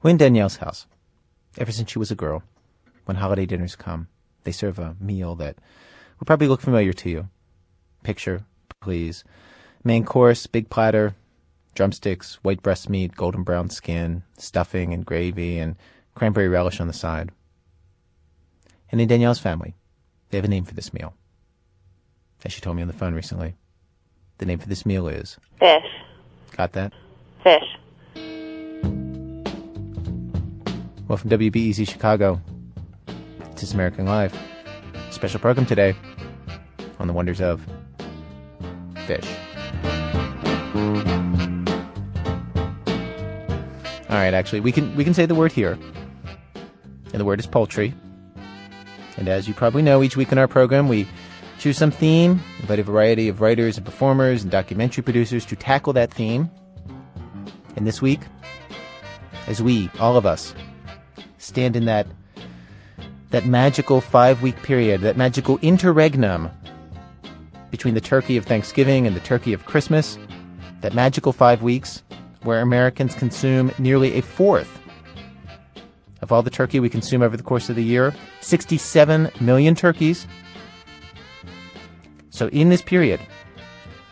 We're in Danielle's house. Ever since she was a girl, when holiday dinners come, they serve a meal that will probably look familiar to you. Picture, please. Main course, big platter, drumsticks, white breast meat, golden brown skin, stuffing and gravy, and cranberry relish on the side. And in Danielle's family, they have a name for this meal. As she told me on the phone recently, the name for this meal is Fish. Got that? Fish. Well, from WBEZ Chicago, it's This American Life. Special program today on the wonders of fish. All right, actually, we can we can say the word here, and the word is poultry. And as you probably know, each week in our program, we choose some theme, invite a variety of writers and performers and documentary producers to tackle that theme. And this week, as we, all of us, stand in that that magical five week period, that magical interregnum between the turkey of Thanksgiving and the turkey of Christmas, that magical five weeks where Americans consume nearly a fourth of all the turkey we consume over the course of the year 67 million turkeys. So, in this period,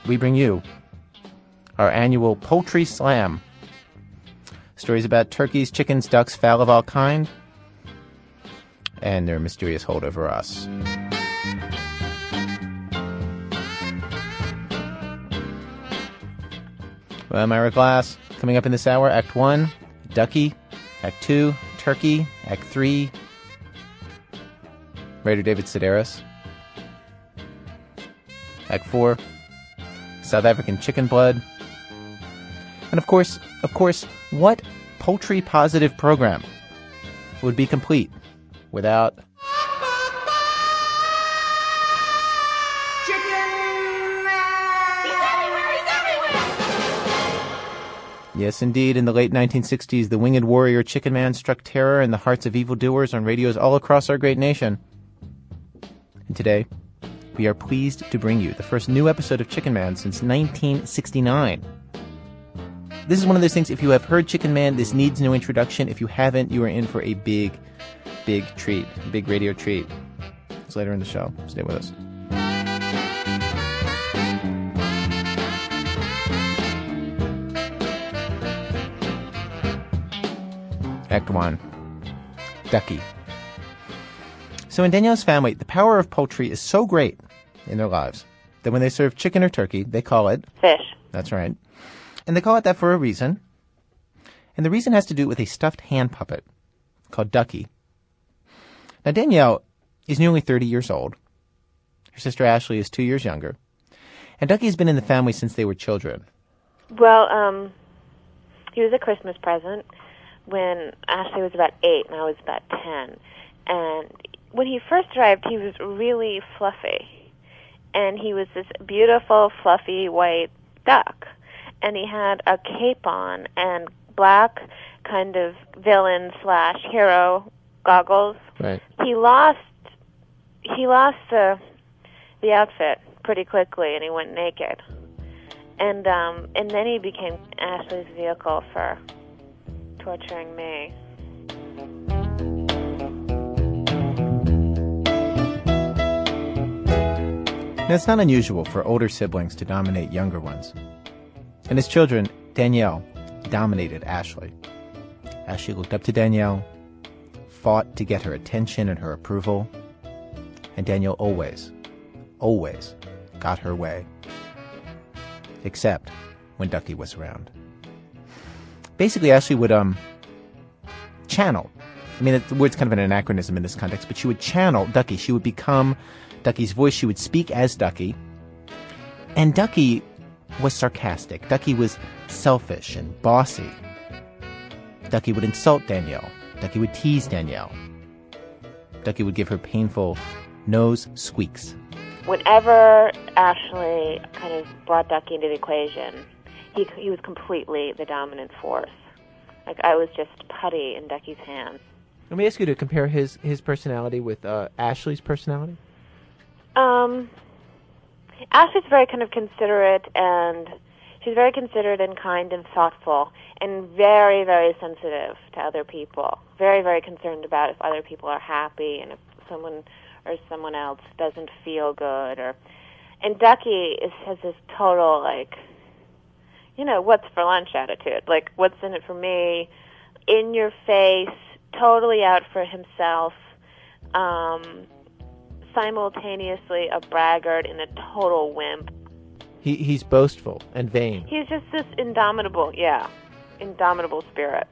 we bring you our annual Poultry Slam Stories about turkeys, chickens, ducks, fowl of all kind, and their mysterious hold over us. Well, Glass. Coming up in this hour, Act 1, Ducky. Act 2, Turkey. Act 3, Writer David Sedaris. Act 4, South African chicken blood. And of course, of course, what poultry positive program would be complete without chicken? Yes, indeed. In the late 1960s, the winged warrior Chicken Man struck terror in the hearts of evildoers on radios all across our great nation. And today, we are pleased to bring you the first new episode of Chicken Man since 1969. This is one of those things, if you have heard Chicken Man, this needs no introduction. If you haven't, you are in for a big, big treat, big radio treat. It's later in the show. Stay with us. Act 1 Ducky. So, in Danielle's family, the power of poultry is so great in their lives that when they serve chicken or turkey, they call it Fish. That's right. And they call it that for a reason. And the reason has to do with a stuffed hand puppet called Ducky. Now, Danielle is nearly 30 years old. Her sister Ashley is two years younger. And Ducky has been in the family since they were children. Well, um, he was a Christmas present when Ashley was about eight and I was about ten. And when he first arrived, he was really fluffy, and he was this beautiful, fluffy white duck, and he had a cape on and black kind of villain slash hero goggles. Right. He lost he lost the the outfit pretty quickly, and he went naked. And um, and then he became Ashley's vehicle for torturing me. Now, it's not unusual for older siblings to dominate younger ones. And his children, Danielle dominated Ashley. Ashley looked up to Danielle, fought to get her attention and her approval, and Danielle always, always got her way. Except when Ducky was around. Basically, Ashley would, um, channel. I mean, the word's kind of an anachronism in this context, but she would channel Ducky. She would become Ducky's voice. She would speak as Ducky. And Ducky was sarcastic. Ducky was selfish and bossy. Ducky would insult Danielle. Ducky would tease Danielle. Ducky would give her painful nose squeaks. Whenever Ashley kind of brought Ducky into the equation, he he was completely the dominant force. Like I was just putty in Ducky's hands. Let me ask you to compare his, his personality with uh, Ashley's personality. Um, Ashley's very kind of considerate, and She's very considerate and kind and thoughtful and very, very sensitive to other people. Very, very concerned about if other people are happy and if someone or someone else doesn't feel good or and Ducky is has this total like you know, what's for lunch attitude. Like what's in it for me? In your face, totally out for himself. Um simultaneously a braggart and a total wimp. He he's boastful and vain. He's just this indomitable, yeah, indomitable spirit.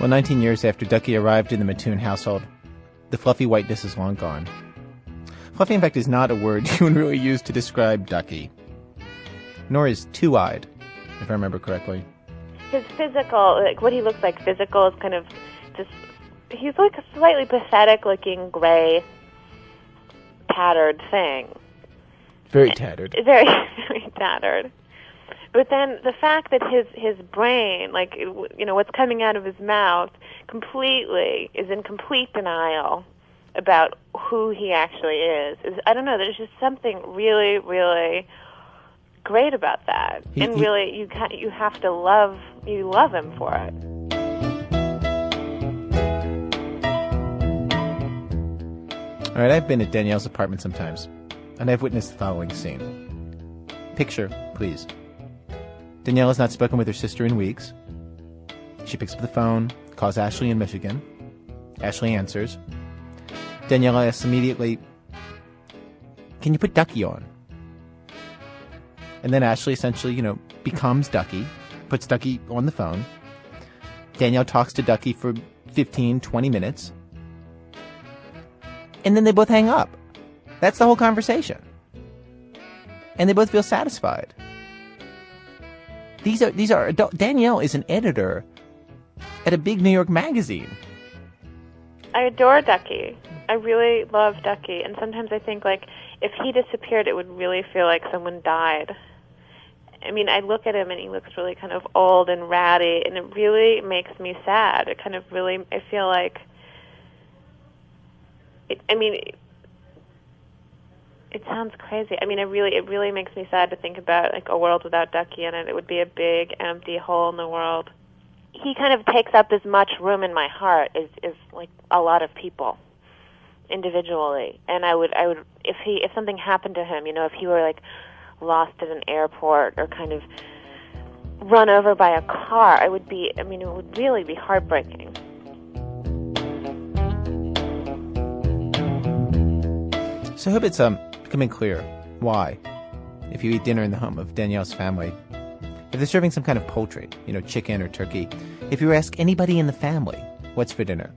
Well, 19 years after Ducky arrived in the Mattoon household, the fluffy whiteness is long gone. Fluffy, in fact, is not a word you would really use to describe Ducky. Nor is two-eyed, if I remember correctly. His physical, like what he looks like physical is kind of just, he's like a slightly pathetic looking gray, tattered thing. Very tattered. Very, very tattered. But then the fact that his his brain, like you know, what's coming out of his mouth, completely is in complete denial about who he actually is. is I don't know. There's just something really, really great about that, He- and he- really, you ca you have to love you love him for it. All right, I've been at Danielle's apartment sometimes, and I've witnessed the following scene. Picture, please. Danielle has not spoken with her sister in weeks. She picks up the phone, calls Ashley in Michigan. Ashley answers. Danielle asks immediately, Can you put Ducky on? And then Ashley essentially, you know, becomes Ducky, puts Ducky on the phone. Danielle talks to Ducky for 15, 20 minutes and then they both hang up. That's the whole conversation. And they both feel satisfied. These are these are adult, Danielle is an editor at a big New York magazine. I adore Ducky. I really love Ducky, and sometimes I think like if he disappeared, it would really feel like someone died. I mean, I look at him and he looks really kind of old and ratty, and it really makes me sad. It kind of really, I feel like, it, I mean, it, it sounds crazy. I mean, it really, it really makes me sad to think about like a world without Ducky in it. It would be a big empty hole in the world. He kind of takes up as much room in my heart as, as like a lot of people individually. And I would, I would, if he, if something happened to him, you know, if he were like lost at an airport or kind of run over by a car, I would be, I mean, it would really be heartbreaking. So I hope it's um becoming clear why, if you eat dinner in the home of Danielle's family, if they're serving some kind of poultry, you know, chicken or turkey, if you ask anybody in the family what's for dinner,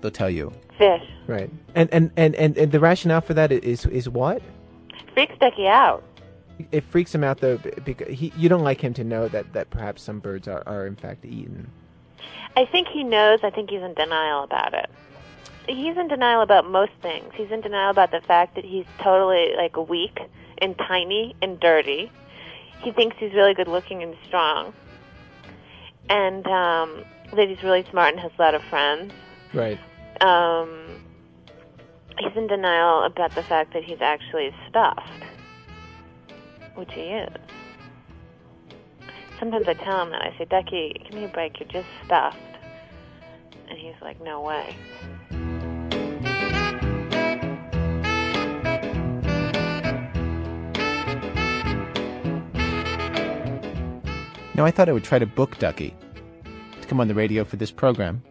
they'll tell you. Fish Right. And and, and, and and the rationale for that is is what? freaks Ducky out. It freaks him out though because he you don't like him to know that that perhaps some birds are, are in fact eaten. I think he knows. I think he's in denial about it. He's in denial about most things. He's in denial about the fact that he's totally like weak and tiny and dirty. He thinks he's really good looking and strong, and um, that he's really smart and has a lot of friends. Right. Um, he's in denial about the fact that he's actually stuffed, which he is. Sometimes I tell him that. I say, Ducky, give me a break. You're just stuffed. And he's like, no way. Now I thought I would try to book Ducky to come on the radio for this program.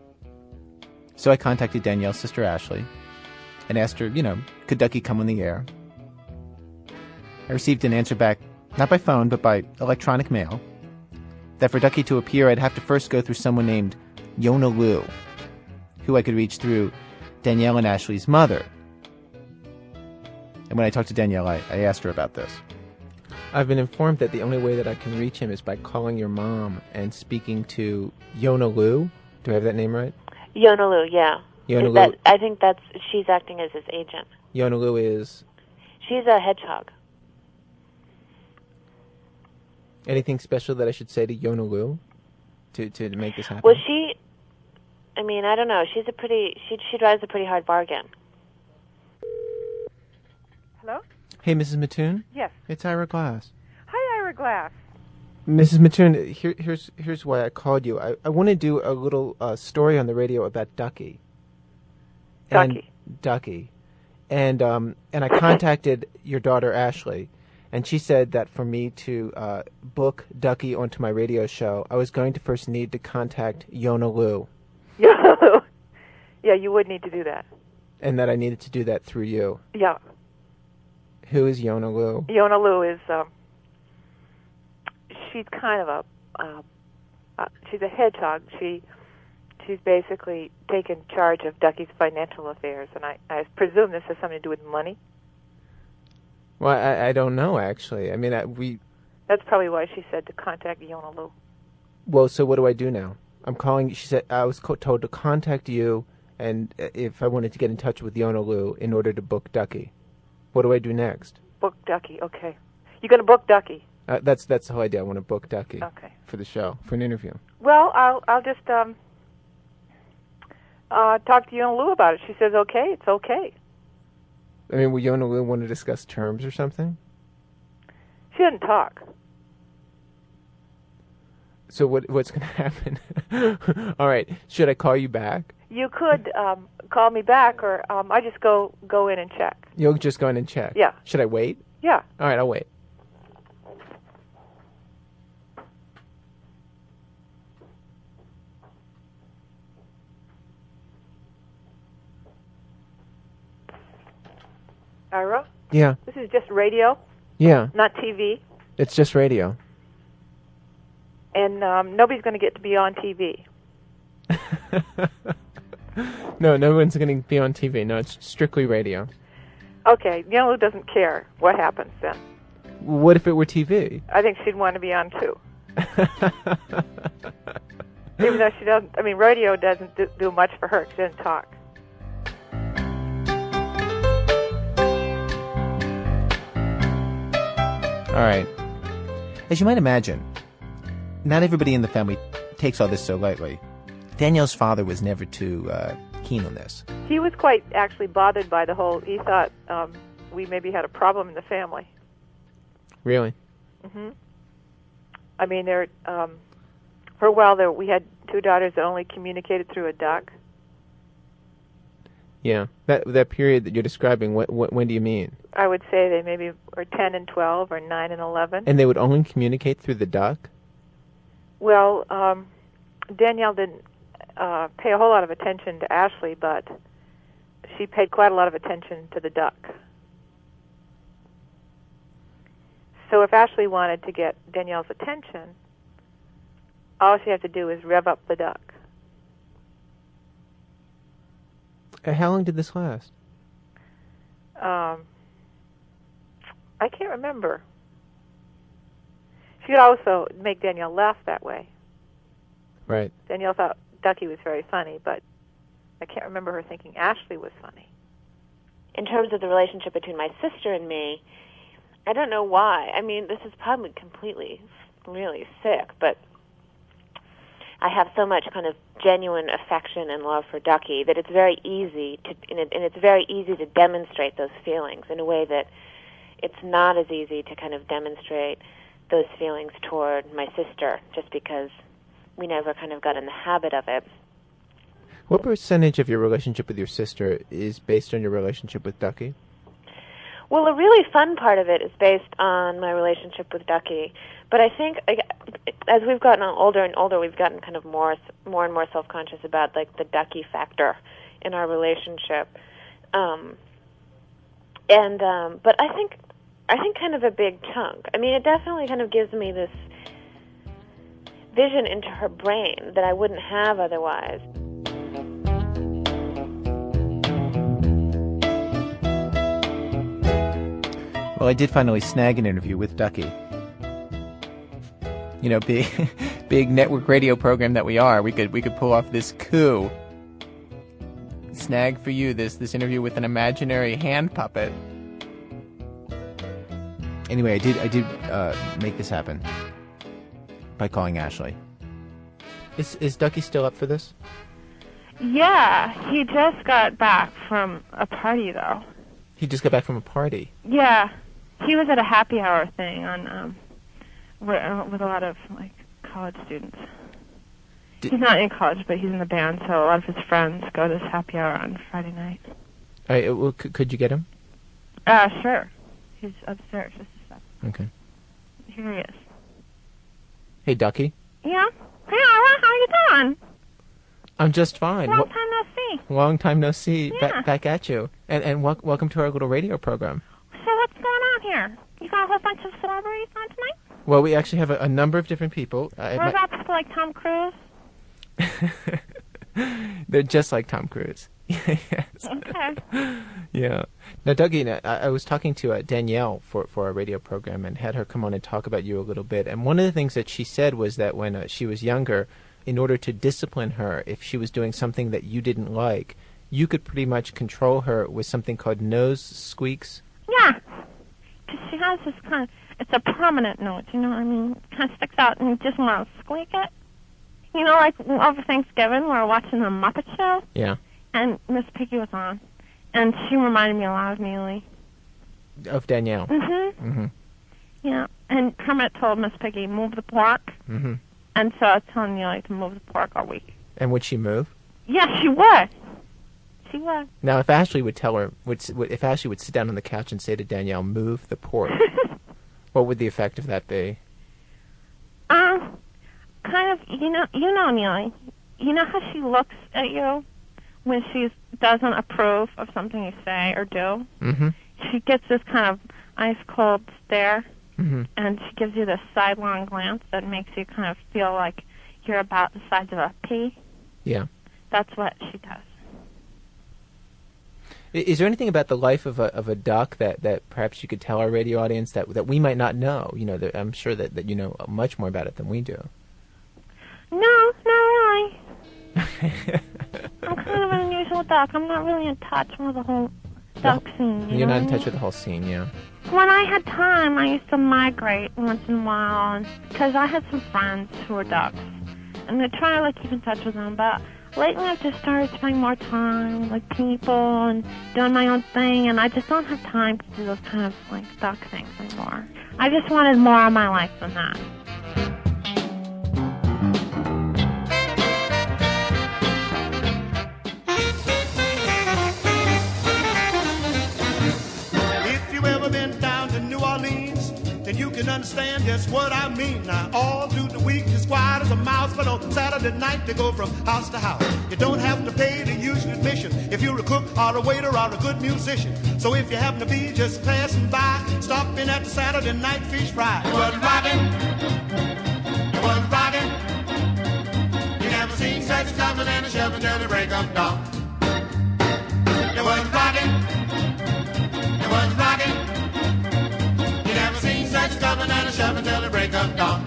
So I contacted Danielle's sister Ashley and asked her, you know, could Ducky come on the air? I received an answer back, not by phone, but by electronic mail, that for Ducky to appear, I'd have to first go through someone named Yona Liu, who I could reach through Danielle and Ashley's mother. And when I talked to Danielle, I, I asked her about this. I've been informed that the only way that I can reach him is by calling your mom and speaking to Yona Lu. Do I have that name right? Yonalu, yeah. Yona Is that, Lu. I think that's she's acting as his agent. Yona Lu is She's a hedgehog. Anything special that I should say to Yona Lu to to make this happen? Well, she I mean, I don't know. She's a pretty. She she drives a pretty hard bargain. Hello? Hey, Mrs. Mattoon. Yes. It's Ira Glass. Hi, Ira Glass. Mrs. Mattoon, here, here's here's why I called you. I, I want to do a little uh, story on the radio about Ducky. And- Ducky. Ducky, and um and I contacted your daughter Ashley, and she said that for me to uh, book Ducky onto my radio show, I was going to first need to contact Yona Lou, Yeah. yeah, you would need to do that. and that I needed to do that through you. Yeah. Who is Yona Lou? Yona Lou is um she's kind of a uh, uh, she's a hedgehog. She she's basically taken charge of Ducky's financial affairs and I I presume this has something to do with money. Well, I, I don't know actually. I mean, I, we That's probably why she said to contact Yona Lou. Well, so what do I do now? I'm calling. She said I was co- told to contact you, and uh, if I wanted to get in touch with Yona Lou in order to book Ducky. What do I do next? Book Ducky. Okay. You're going to book Ducky. Uh, that's that's the whole idea. I want to book Ducky Okay. for the show for an interview. Well, I'll I'll just um uh talk to Yona Lou about it. She says okay, it's okay. I mean, will Yona Lou want to discuss terms or something? She doesn't talk. So what what's going to happen? All right. Should I call you back? You could um, call me back, or um, I just go go in and check. You'll just go in and check. Yeah. Should I wait? Yeah. All right. I'll wait. Ira, Yeah. this is just radio, Yeah. not TV, It's just radio. and um, nobody's going to get to be on TV. no, no one's going to be on TV. No, it's strictly radio. Okay, Yona Lou doesn't care what happens then. What if it were TV? I think she'd want to be on too, even though she doesn't. I mean, radio doesn't do, do much for her. She doesn't talk. All right. As you might imagine, not everybody in the family takes all this so lightly. Danielle's father was never too uh, keen on this. He was quite actually bothered by the whole. He thought um, we maybe had a problem in the family. really? Mm-hmm. I mean, there um, for a while there we had two daughters that only communicated through a duck. Yeah. That that period that you're describing. What, what when do you mean? I would say they maybe were ten and twelve or nine and eleven. And they would only communicate through the duck. Well, um, Danielle didn't uh, pay a whole lot of attention to Ashley, but she paid quite a lot of attention to the duck. So if Ashley wanted to get Danielle's attention, all she had to do is rev up the duck. Uh, How long did this last? Um, I can't remember. She could also make Danielle laugh that way. Right. Danielle thought Ducky was very funny, but I can't remember her thinking Ashley was funny. in terms of the relationship between my sister and me, I don't know why. I mean, this is probably completely, really sick, but I have so much kind of genuine affection and love for Ducky that it's very easy to, and, and it's very easy to demonstrate those feelings in a way that it's not as easy to kind of demonstrate those feelings toward my sister, just because we never kind of got in the habit of it. What percentage of your relationship with your sister is based on your relationship with Ducky? Well, a really fun part of it is based on my relationship with Ducky. But I think as we've gotten older and older, we've gotten kind of more, more and more self-conscious about like the Ducky factor in our relationship. Um, and um, but I think, I think kind of a big chunk. I mean, it definitely kind of gives me this vision into her brain that I wouldn't have otherwise. Well, I did finally snag an interview with Ducky. You know, big, big network radio program that we are, we could we could pull off this coup. Snag for you this this interview with an imaginary hand puppet. Anyway, I did I did uh, make this happen by calling Ashley. Is is Ducky still up for this? Yeah, he just got back from a party though. He just got back from a party. Yeah, he was at a happy hour thing on um, where, uh, with a lot of like college students. Did- he's not in college, but he's in the band, so a lot of his friends go to this happy hour on Friday night. All right, uh, well, c- could you get him? Uh, sure. He's upstairs. Just a sec. Okay. Here he is. Hey, Ducky. Yeah. Hey, Ira, how are you doing? I'm just fine. Long time no see. long time no see. Yeah. Back, back at you. And and wel- welcome to our little radio program. So what's going here? You got a whole bunch of celebrities on tonight? Well, we actually have a, a number of different people. Uh, What about people like Tom Cruise? They're just like Tom Cruise. yes. Okay. Yeah. Now, Ducky, I, I was talking to uh, Danielle for, for our radio program and had her come on and talk about you a little bit. And one of the things that she said was that when uh, she was younger, in order to discipline her, if she was doing something that you didn't like, you could pretty much control her with something called nose squeaks. Yeah. 'Cause she has this kind of, it's a prominent note, you know what I mean? It kind of sticks out and you just want to squeak it. You know, like over Thanksgiving, we were watching the Muppet Show, Yeah. and Miss Piggy was on. And she reminded me a lot of Neely. Of Danielle. Mm-hmm. Mm-hmm. Yeah. And Kermit told Miss Piggy, move the pork. Mm-hmm. And so I was telling Neely to move the pork all week. And would she move? Yeah, she would. Now, if Ashley would tell her, would, if Ashley would sit down on the couch and say to Danielle, "Move the pork," what would the effect of that be? Um, kind of, you know, you know, Neely. You know how she looks at you when she doesn't approve of something you say or do. Mm-hmm. She gets this kind of ice cold stare, Mm-hmm. and she gives you this sidelong glance that makes you kind of feel like you're about the size of a pea. Yeah. That's what she does. Is there anything about the life of a of a duck that, that perhaps you could tell our radio audience that that we might not know? You know, that I'm sure that, that you know much more about it than we do. No, not really. I'm kind of an unusual duck. I'm not really in touch with the whole duck scene. You You're know not in touch with the whole scene, yeah. When I had time, I used to migrate once in a while, because I had some friends who were ducks, and I try to like keep in touch with them. But lately, I've just started spending more time with people and doing my own thing, and I just don't have time to do those kind of like duck things anymore. I just wanted more of my life than that. Understand just what I mean. Now, all through the week, you're quiet as a mouse, but on Saturday night, they go from house to house. You don't have to pay the usual admission if you're a cook or a waiter or a good musician. So if you happen to be just passing by, stop in at the Saturday night fish fry. It was rocking. It was rocking. You never seen such coming and a shoving till the break of dawn. It was rocking. It was rocking. Coming and a shoving till the break of dawn.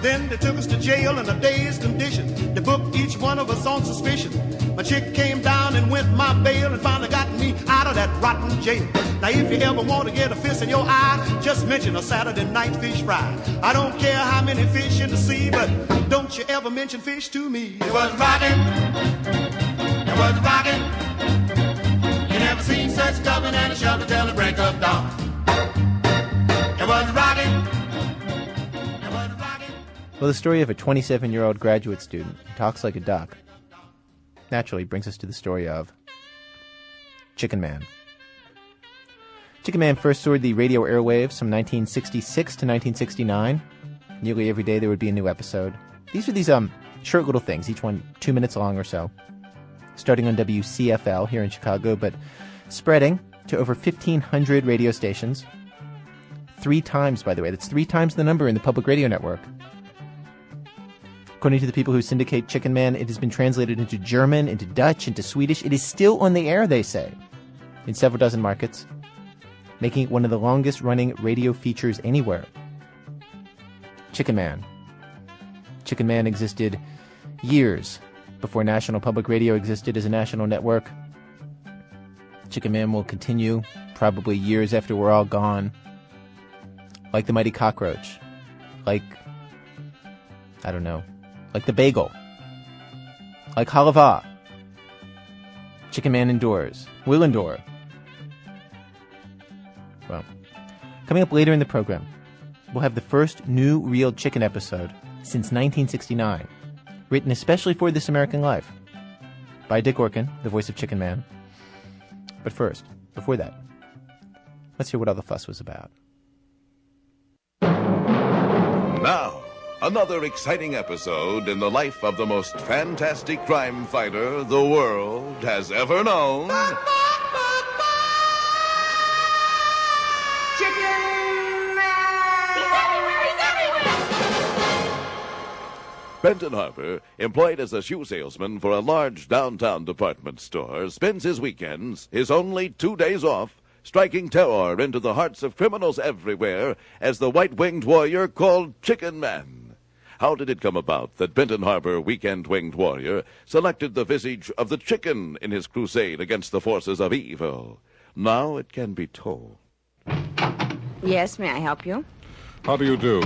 Then they took us to jail in a day's condition. They booked each one of us on suspicion. My chick came down and went my bail and finally got me out of that rotten jail. Now if you ever want to get a fist in your eye, just mention a Saturday night fish fry. I don't care how many fish in the sea, but don't you ever mention fish to me. It was rocking. It was rocking. You never seen such coming and a shoving till the break of dawn. Was rocking. Well, the story of a 27 year old graduate student who talks like a duck naturally brings us to the story of Chicken Man. Chicken Man first soared the radio airwaves from 1966 to 1969. Nearly every day there would be a new episode. These are these um short little things, each one two minutes long or so, starting on WCFL here in Chicago, but spreading to over 1,500 radio stations. Three times, by the way. That's three times the number in the public radio network. According to the people who syndicate Chicken Man, it has been translated into German, into Dutch, into Swedish. It is still on the air, they say, in several dozen markets, making it one of the longest running radio features anywhere. Chicken Man. Chicken Man existed years before National Public Radio existed as a national network. Chicken Man will continue probably years after we're all gone. Like the Mighty Cockroach. Like, I don't know, like the bagel. like halava. Chicken Man indoors, Will endure. Well, coming up later in the program, we'll have the first new real chicken episode since 1969, written especially for This American Life by Dick Orkin, the voice of Chicken Man. But first, before that, let's hear what all the fuss was about. Now, another exciting episode in the life of the most fantastic crime fighter the world has ever known. Benton Harbor, employed as a shoe salesman for a large downtown department store, spends his weekends, his only two days off, striking terror into the hearts of criminals everywhere as the white winged warrior called Chicken Man. How did it come about that Benton Harbor weekend winged warrior selected the visage of the chicken in his crusade against the forces of evil? Now it can be told. Yes, may I help you? How do you do?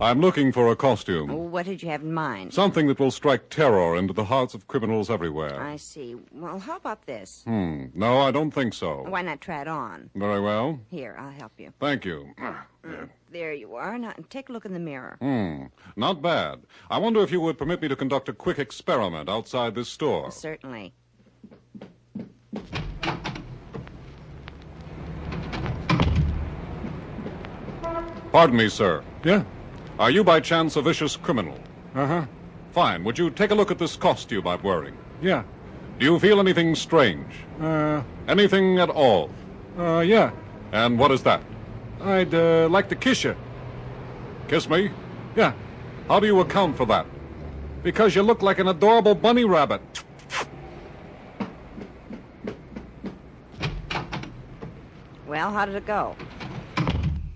I'm looking for a costume. Oh, What did you have in mind? Something that will strike terror into the hearts of criminals everywhere. I see. Well, how about this? Hmm. No, I don't think so. Why not try it on? Very well. Here, I'll help you. Thank you. There you are. Now take a look in the mirror. Hmm. Not bad. I wonder if you would permit me to conduct a quick experiment outside this store. Certainly. Pardon me, sir. Yeah? Are you by chance a vicious criminal? Uh huh. Fine. Would you take a look at this costume I'm wearing? Yeah. Do you feel anything strange? Uh, Anything at all? uh, yeah. And what is that? I'd uh, like to kiss you. Kiss me? Yeah. How do you account for that? Because you look like an adorable bunny rabbit. Well, how did it go?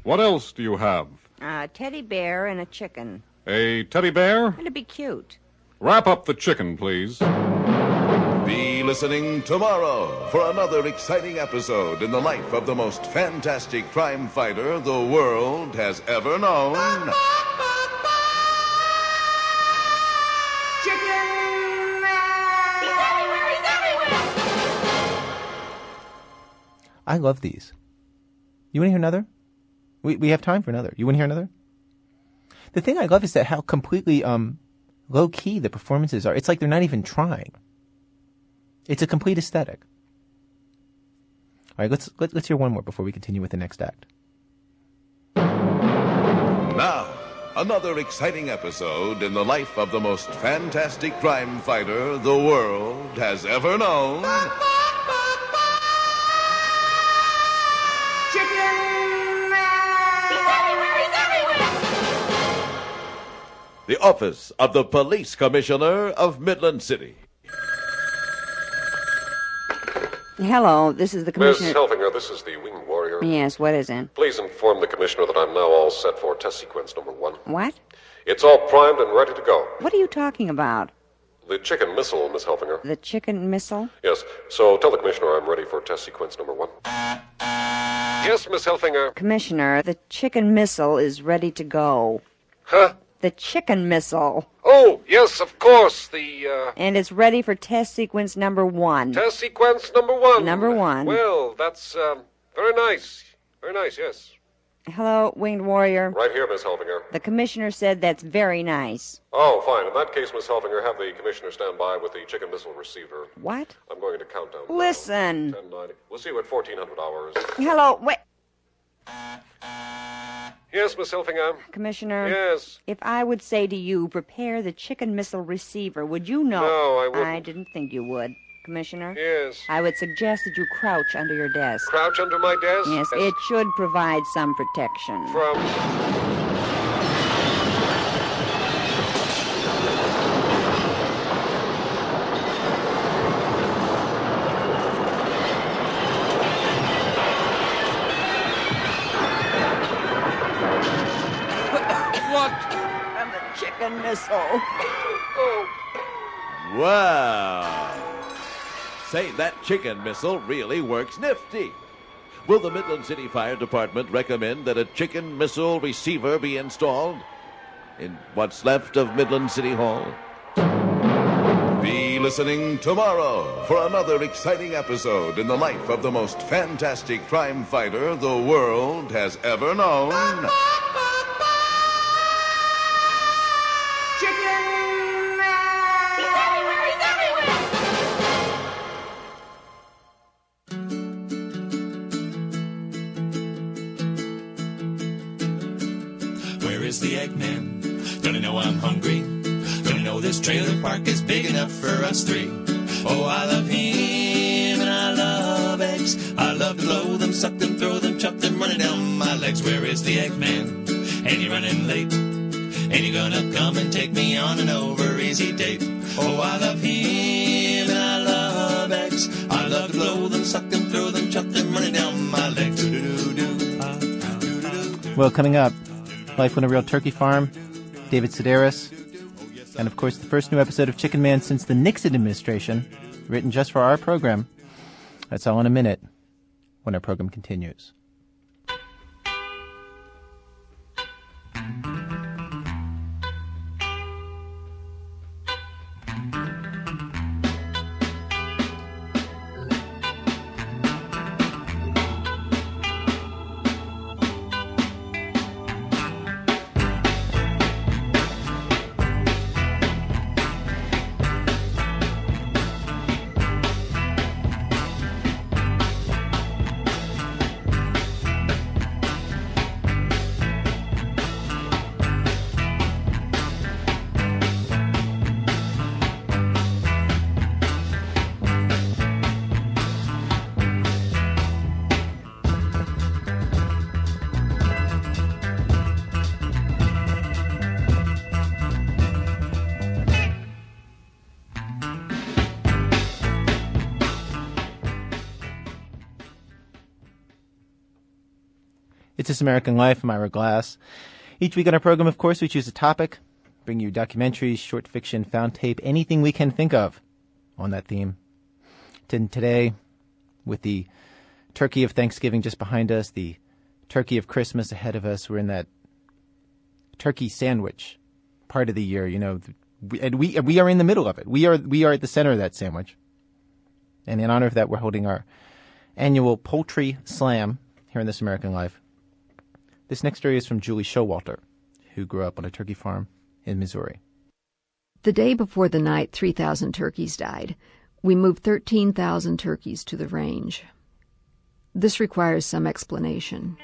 What else do you have? A teddy bear and a chicken. A teddy bear? It'd be cute. Wrap up the chicken, please. Be listening tomorrow for another exciting episode in the life of the most fantastic crime fighter the world has ever known. Chicken! He's everywhere! He's everywhere! I love these. You want to hear another? We we have time for another. You want to hear another? The thing I love is that how completely um low key the performances are. It's like they're not even trying. It's a complete aesthetic. All right, let's let, let's hear one more before we continue with the next act. Now, another exciting episode in the life of the most fantastic crime fighter the world has ever known. The office of the police commissioner of Midland City. Hello, this is the Miss commissioner. Helfinger, this is the Winged Warrior. Yes, what is it? Please inform the commissioner that I'm now all set for test sequence number one. What? It's all primed and ready to go. What are you talking about? The chicken missile, Miss Helfinger. The chicken missile? Yes, so tell the commissioner I'm ready for test sequence number one. Yes, Miss Helfinger. Commissioner, the chicken missile is ready to go. Huh? The chicken missile. Oh, yes, of course. The uh, And it's ready for test sequence number one. test sequence number one. Number one. Well, that's um, very nice. Very nice, yes. Hello, Winged Warrior. Right here, Miss Helfinger. The commissioner said that's very nice. Oh, fine. In that case, Miss Helfinger, have the commissioner stand by with the chicken missile receiver. What? I'm going to count down. Listen. 1090. We'll see you at 1400 hours. Hello, wait. Yes, Miss Helfinger. Commissioner. Yes. If I would say to you, prepare the chicken missile receiver, would you know? No, I wouldn't. I didn't think you would, Commissioner. Yes. I would suggest that you crouch under your desk. Crouch under my desk? Yes, it should provide some protection. From. Chicken missile. Oh. Wow. Say, that chicken missile really works nifty. Will the Midland City Fire Department recommend that a chicken missile receiver be installed in what's left of Midland City Hall? Be be listening tomorrow for another exciting episode in the life of the most fantastic crime fighter the world has ever known. Eggman? Don't you know I'm hungry? Don't you know this trailer park is big enough for us three? Oh, I love him and I love eggs. I love to blow them, suck them, throw them, chop them, running down my legs. Where is the Eggman? Ain't he running late? Ain't he gonna come and take me on an over easy date? Oh, I love him and I love eggs. I love to blow them, suck them, throw them, chop them, running down my legs. Well, coming up, Life on a Real Turkey Farm, David Sedaris, and of course the first new episode of Chicken Man since the Nixon administration, written just for our program. That's all in a minute when our program continues. This American Life. I'm Ira Glass. Each week on our program, of course, we choose a topic, bring you documentaries, short fiction, found tape, anything we can think of on that theme. Today, with the turkey of Thanksgiving just behind us, the turkey of Christmas ahead of us, we're in that turkey sandwich part of the year, you know, and we we are in the middle of it. We are we are at the center of that sandwich. And in honor of that, we're holding our annual poultry slam here in This American Life. This next story is from Julie Showalter, who grew up on a turkey farm in Missouri. The day before the night 3,000 turkeys died, we moved 13,000 turkeys to the range. This requires some explanation.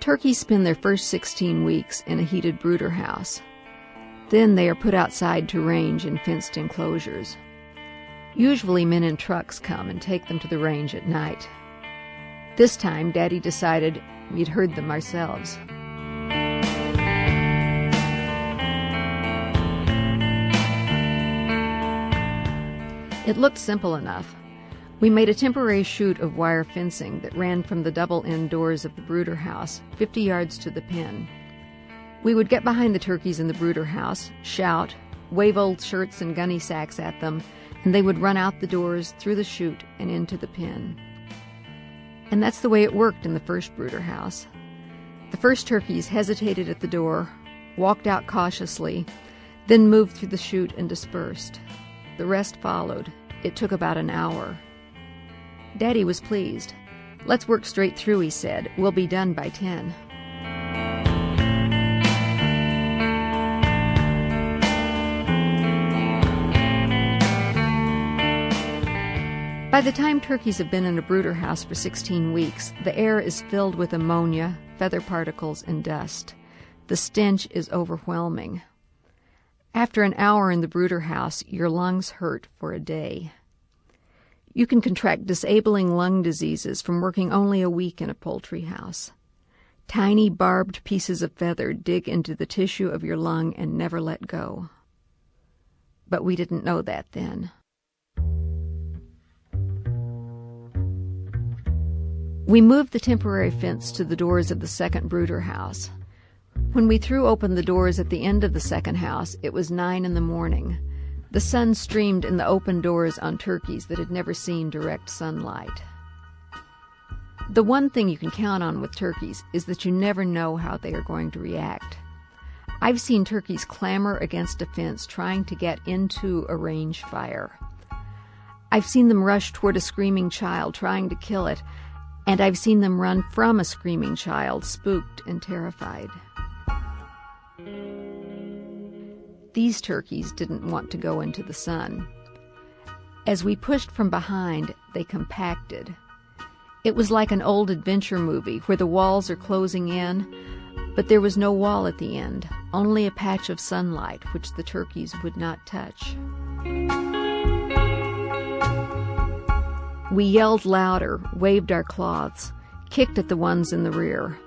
Turkeys spend their first 16 weeks in a heated brooder house. Then they are put outside to range in fenced enclosures. Usually, men in trucks come and take them to the range at night. This time, Daddy decided we'd herd them ourselves. It looked simple enough. We made a temporary chute of wire fencing that ran from the double end doors of the brooder house, 50 yards to the pen. We would get behind the turkeys in the brooder house, shout, wave old shirts and gunny sacks at them, and they would run out the doors, through the chute, and into the pen. And that's the way it worked in the first brooder house. The first turkeys hesitated at the door, walked out cautiously, then moved through the chute and dispersed. The rest followed. It took about an hour. Daddy was pleased. Let's work straight through, he said. We'll be done by ten. By the time turkeys have been in a brooder house for 16 weeks, the air is filled with ammonia, feather particles, and dust. The stench is overwhelming. After an hour in the brooder house, your lungs hurt for a day. You can contract disabling lung diseases from working only a week in a poultry house. Tiny barbed pieces of feather dig into the tissue of your lung and never let go. But we didn't know that then. We moved the temporary fence to the doors of the second brooder house. When we threw open the doors at the end of the second house, it was nine in the morning. The sun streamed in the open doors on turkeys that had never seen direct sunlight. The one thing you can count on with turkeys is that you never know how they are going to react. I've seen turkeys clamber against a fence trying to get into a range fire. I've seen them rush toward a screaming child trying to kill it, and I've seen them run from a screaming child, spooked and terrified. These turkeys didn't want to go into the sun. As we pushed from behind, they compacted. It was like an old adventure movie where the walls are closing in, but there was no wall at the end, only a patch of sunlight which the turkeys would not touch. We yelled louder, waved our cloths, kicked at the ones in the rear.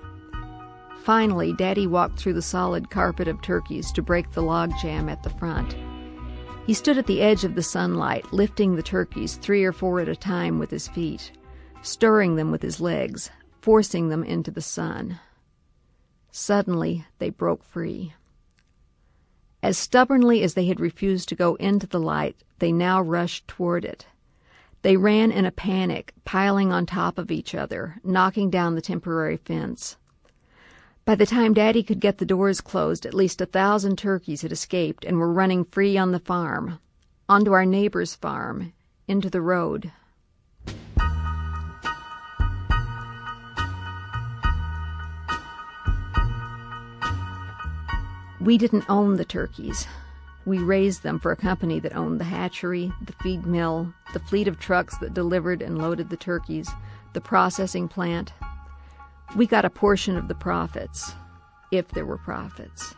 Finally, Daddy walked through the solid carpet of turkeys to break the logjam at the front. He stood at the edge of the sunlight, lifting the turkeys three or four at a time with his feet, stirring them with his legs, forcing them into the sun. Suddenly, they broke free. As stubbornly as they had refused to go into the light, they now rushed toward it. They ran in a panic, piling on top of each other, knocking down the temporary fence. By the time Daddy could get the doors closed, at least a thousand turkeys had escaped and were running free on the farm, onto our neighbor's farm, into the road. We didn't own the turkeys. We raised them for a company that owned the hatchery, the feed mill, the fleet of trucks that delivered and loaded the turkeys, the processing plant. We got a portion of the profits, if there were profits.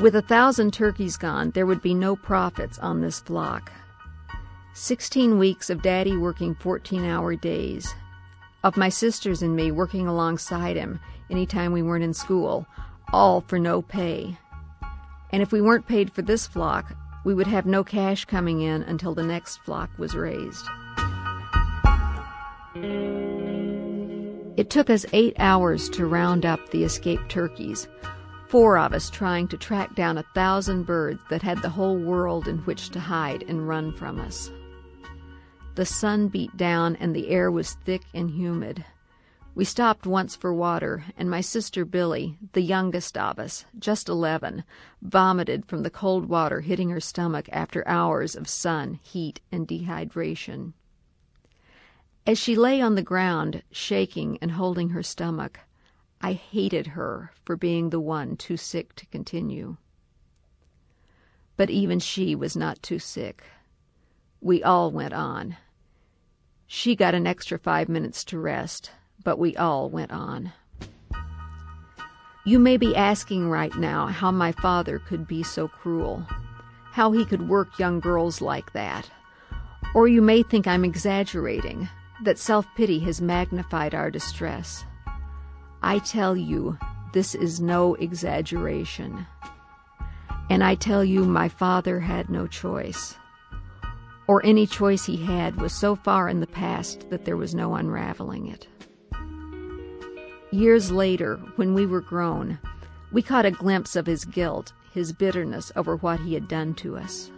With a thousand turkeys gone, there would be no profits on this flock. Sixteen weeks of Daddy working 14 hour days, of my sisters and me working alongside him any time we weren't in school, all for no pay. And if we weren't paid for this flock, we would have no cash coming in until the next flock was raised. It took us eight hours to round up the escaped turkeys, four of us trying to track down a thousand birds that had the whole world in which to hide and run from us. The sun beat down and the air was thick and humid. We stopped once for water, and my sister Billy, the youngest of us, just eleven, vomited from the cold water hitting her stomach after hours of sun, heat, and dehydration. As she lay on the ground, shaking and holding her stomach, I hated her for being the one too sick to continue. But even she was not too sick. We all went on. She got an extra five minutes to rest, but we all went on. You may be asking right now how my father could be so cruel, how he could work young girls like that. Or you may think I'm exaggerating, that self pity has magnified our distress. I tell you, this is no exaggeration. And I tell you, my father had no choice. Or any choice he had was so far in the past that there was no unraveling it. Years later, when we were grown, we caught a glimpse of his guilt, his bitterness over what he had done to us.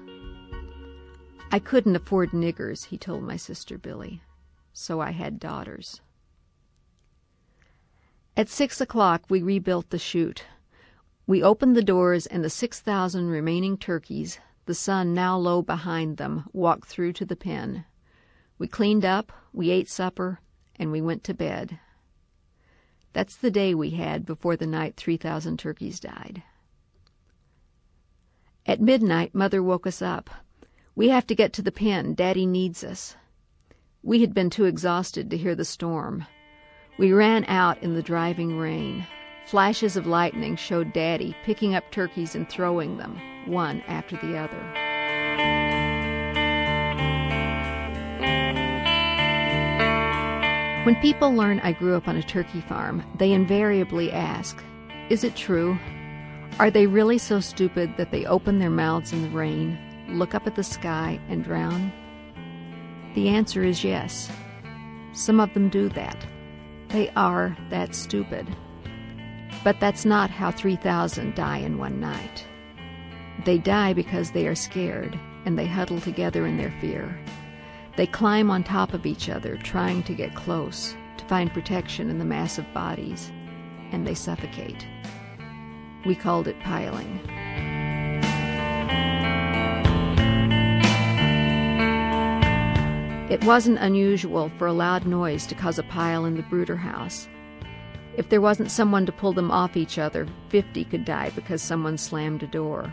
I couldn't afford niggers, he told my sister Billy, so I had daughters. At six o'clock, we rebuilt the chute. We opened the doors, and the 6,000 remaining turkeys, the sun now low behind them, walked through to the pen. We cleaned up, we ate supper, and we went to bed. That's the day we had before the night 3,000 turkeys died. At midnight, Mother woke us up. We have to get to the pen. Daddy needs us. We had been too exhausted to hear the storm. We ran out in the driving rain. Flashes of lightning showed Daddy picking up turkeys and throwing them, one after the other. When people learn I grew up on a turkey farm, they invariably ask, Is it true? Are they really so stupid that they open their mouths in the rain, look up at the sky, and drown? The answer is yes. Some of them do that. They are that stupid. But that's not how 3,000 die in one night. They die because they are scared and they huddle together in their fear. They climb on top of each other, trying to get close, to find protection in the massive bodies, and they suffocate. We called it piling. It wasn't unusual for a loud noise to cause a pile in the brooder house. If there wasn't someone to pull them off each other, 50 could die because someone slammed a door.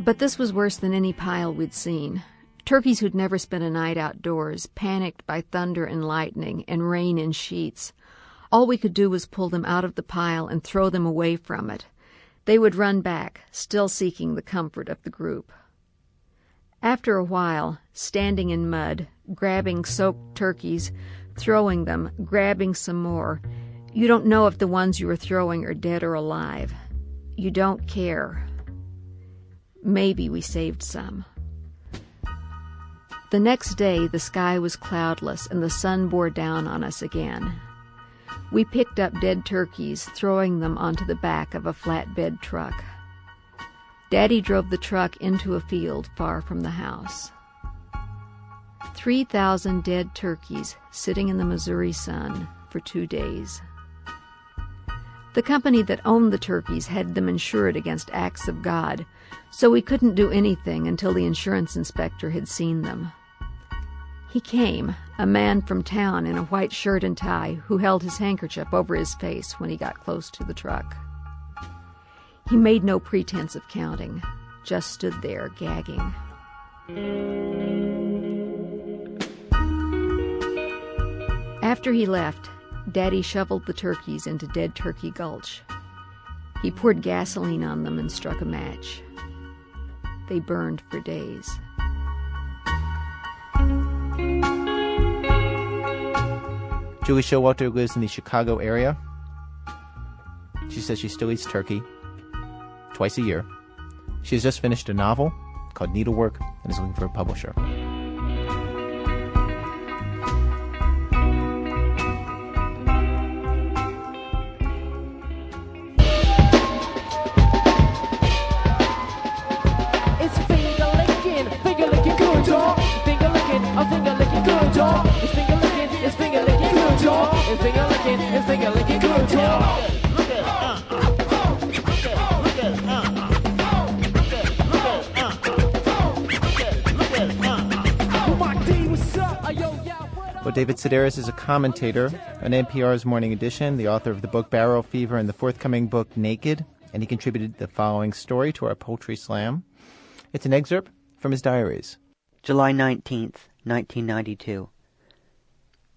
But this was worse than any pile we'd seen. Turkeys who'd never spent a night outdoors, panicked by thunder and lightning and rain in sheets. All we could do was pull them out of the pile and throw them away from it. They would run back, still seeking the comfort of the group. After a while, standing in mud, grabbing soaked turkeys, throwing them, grabbing some more, you don't know if the ones you are throwing are dead or alive. You don't care. Maybe we saved some. The next day, the sky was cloudless and the sun bore down on us again. We picked up dead turkeys, throwing them onto the back of a flatbed truck. Daddy drove the truck into a field far from the house. 3,000 dead turkeys sitting in the Missouri sun for two days. The company that owned the turkeys had them insured against acts of God, so we couldn't do anything until the insurance inspector had seen them. He came, a man from town in a white shirt and tie, who held his handkerchief over his face when he got close to the truck. He made no pretense of counting, just stood there gagging. After he left, Daddy shoveled the turkeys into Dead Turkey Gulch. He poured gasoline on them and struck a match. They burned for days. Julie Showalter lives in the Chicago area. She says she still eats turkey twice a year. She has just finished a novel called Needlework and is looking for a publisher. David Sedaris is a commentator on NPR's Morning Edition, the author of the book Barrel Fever and the forthcoming book Naked, and he contributed the following story to our Poultry Slam. It's an excerpt from his diaries. July 19th, 1992.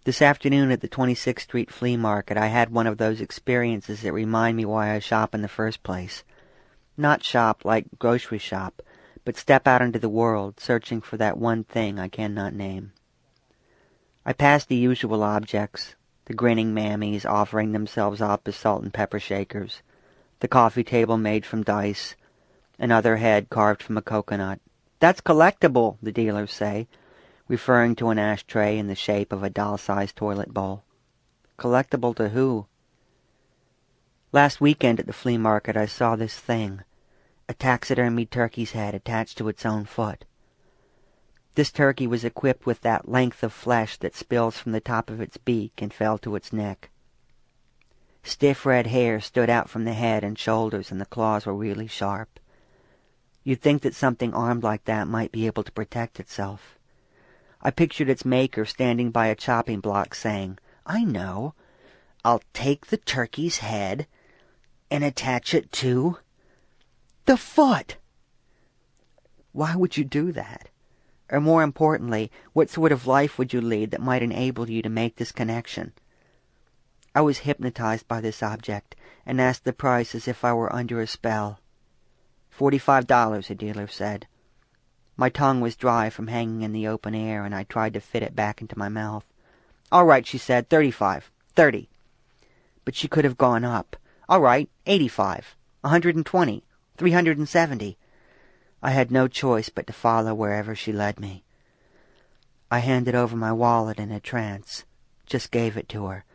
This afternoon at the 26th Street Flea Market, I had one of those experiences that remind me why I shop in the first place. Not shop like grocery shop, but step out into the world, searching for that one thing I cannot name. I passed the usual objects, the grinning mammies offering themselves up as salt and pepper shakers, the coffee table made from dice, another head carved from a coconut. That's collectible, the dealers say, referring to an ashtray in the shape of a doll-sized toilet bowl. Collectible to who? Last weekend at the flea market I saw this thing, a taxidermied turkey's head attached to its own foot. This turkey was equipped with that length of flesh that spills from the top of its beak and fell to its neck. Stiff red hair stood out from the head and shoulders, and the claws were really sharp. You'd think that something armed like that might be able to protect itself. I pictured its maker standing by a chopping block saying, I know. I'll take the turkey's head and attach it to the foot. Why would you do that? Or more importantly, what sort of life would you lead that might enable you to make this connection? I was hypnotized by this object and asked the price as if I were under a spell. Forty-five dollars, a dealer said. My tongue was dry from hanging in the open air, and I tried to fit it back into my mouth. All right, she said, thirty-five, thirty. But she could have gone up. All right, eighty-five, a hundred and twenty, three hundred and seventy. I had no choice but to follow wherever she led me. I handed over my wallet in a trance, just gave it to her,